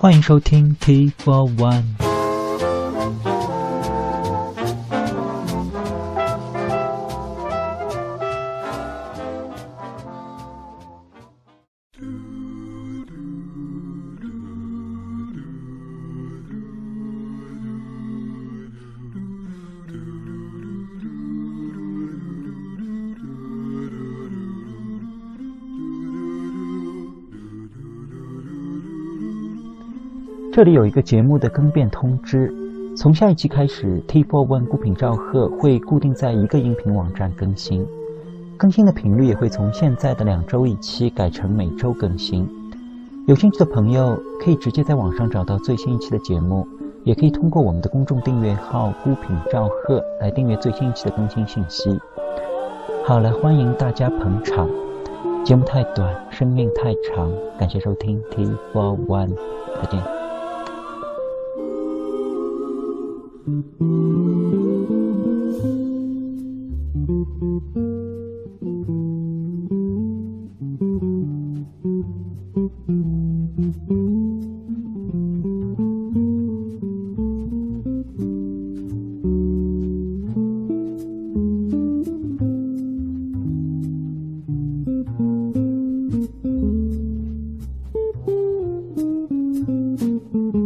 欢迎收听 T for One。这里有一个节目的更变通知：从下一期开始，T Four One 孤品赵贺会固定在一个音频网站更新，更新的频率也会从现在的两周一期改成每周更新。有兴趣的朋友可以直接在网上找到最新一期的节目，也可以通过我们的公众订阅号“孤品赵贺”来订阅最新一期的更新信息。好了，欢迎大家捧场。节目太短，生命太长，感谢收听 T Four One，再见。thank mm -hmm.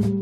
you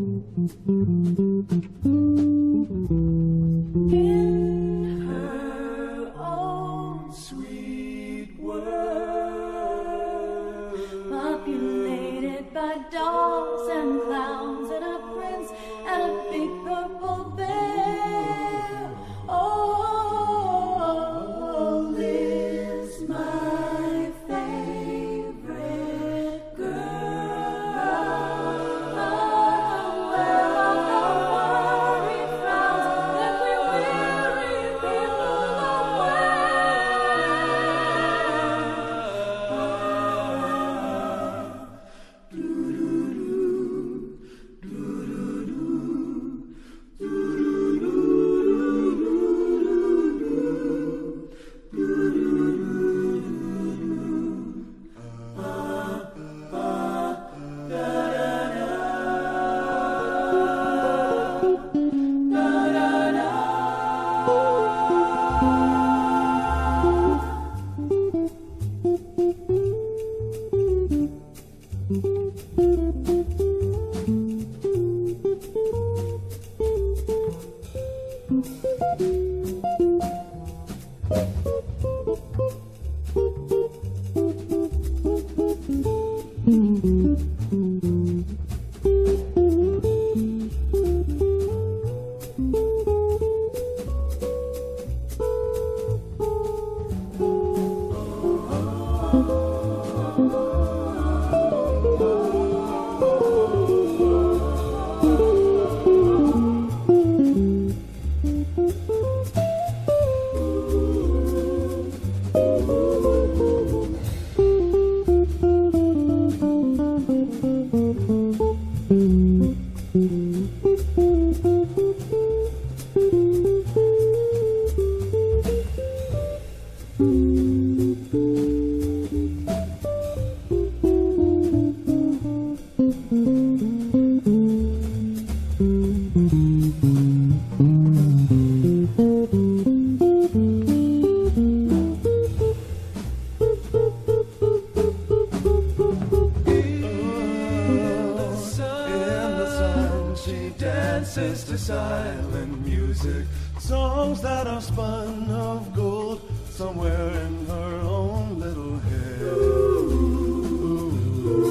Mm-hmm. Dances to silent music, songs that are spun of gold somewhere in her own little head. Ooh, ooh, ooh.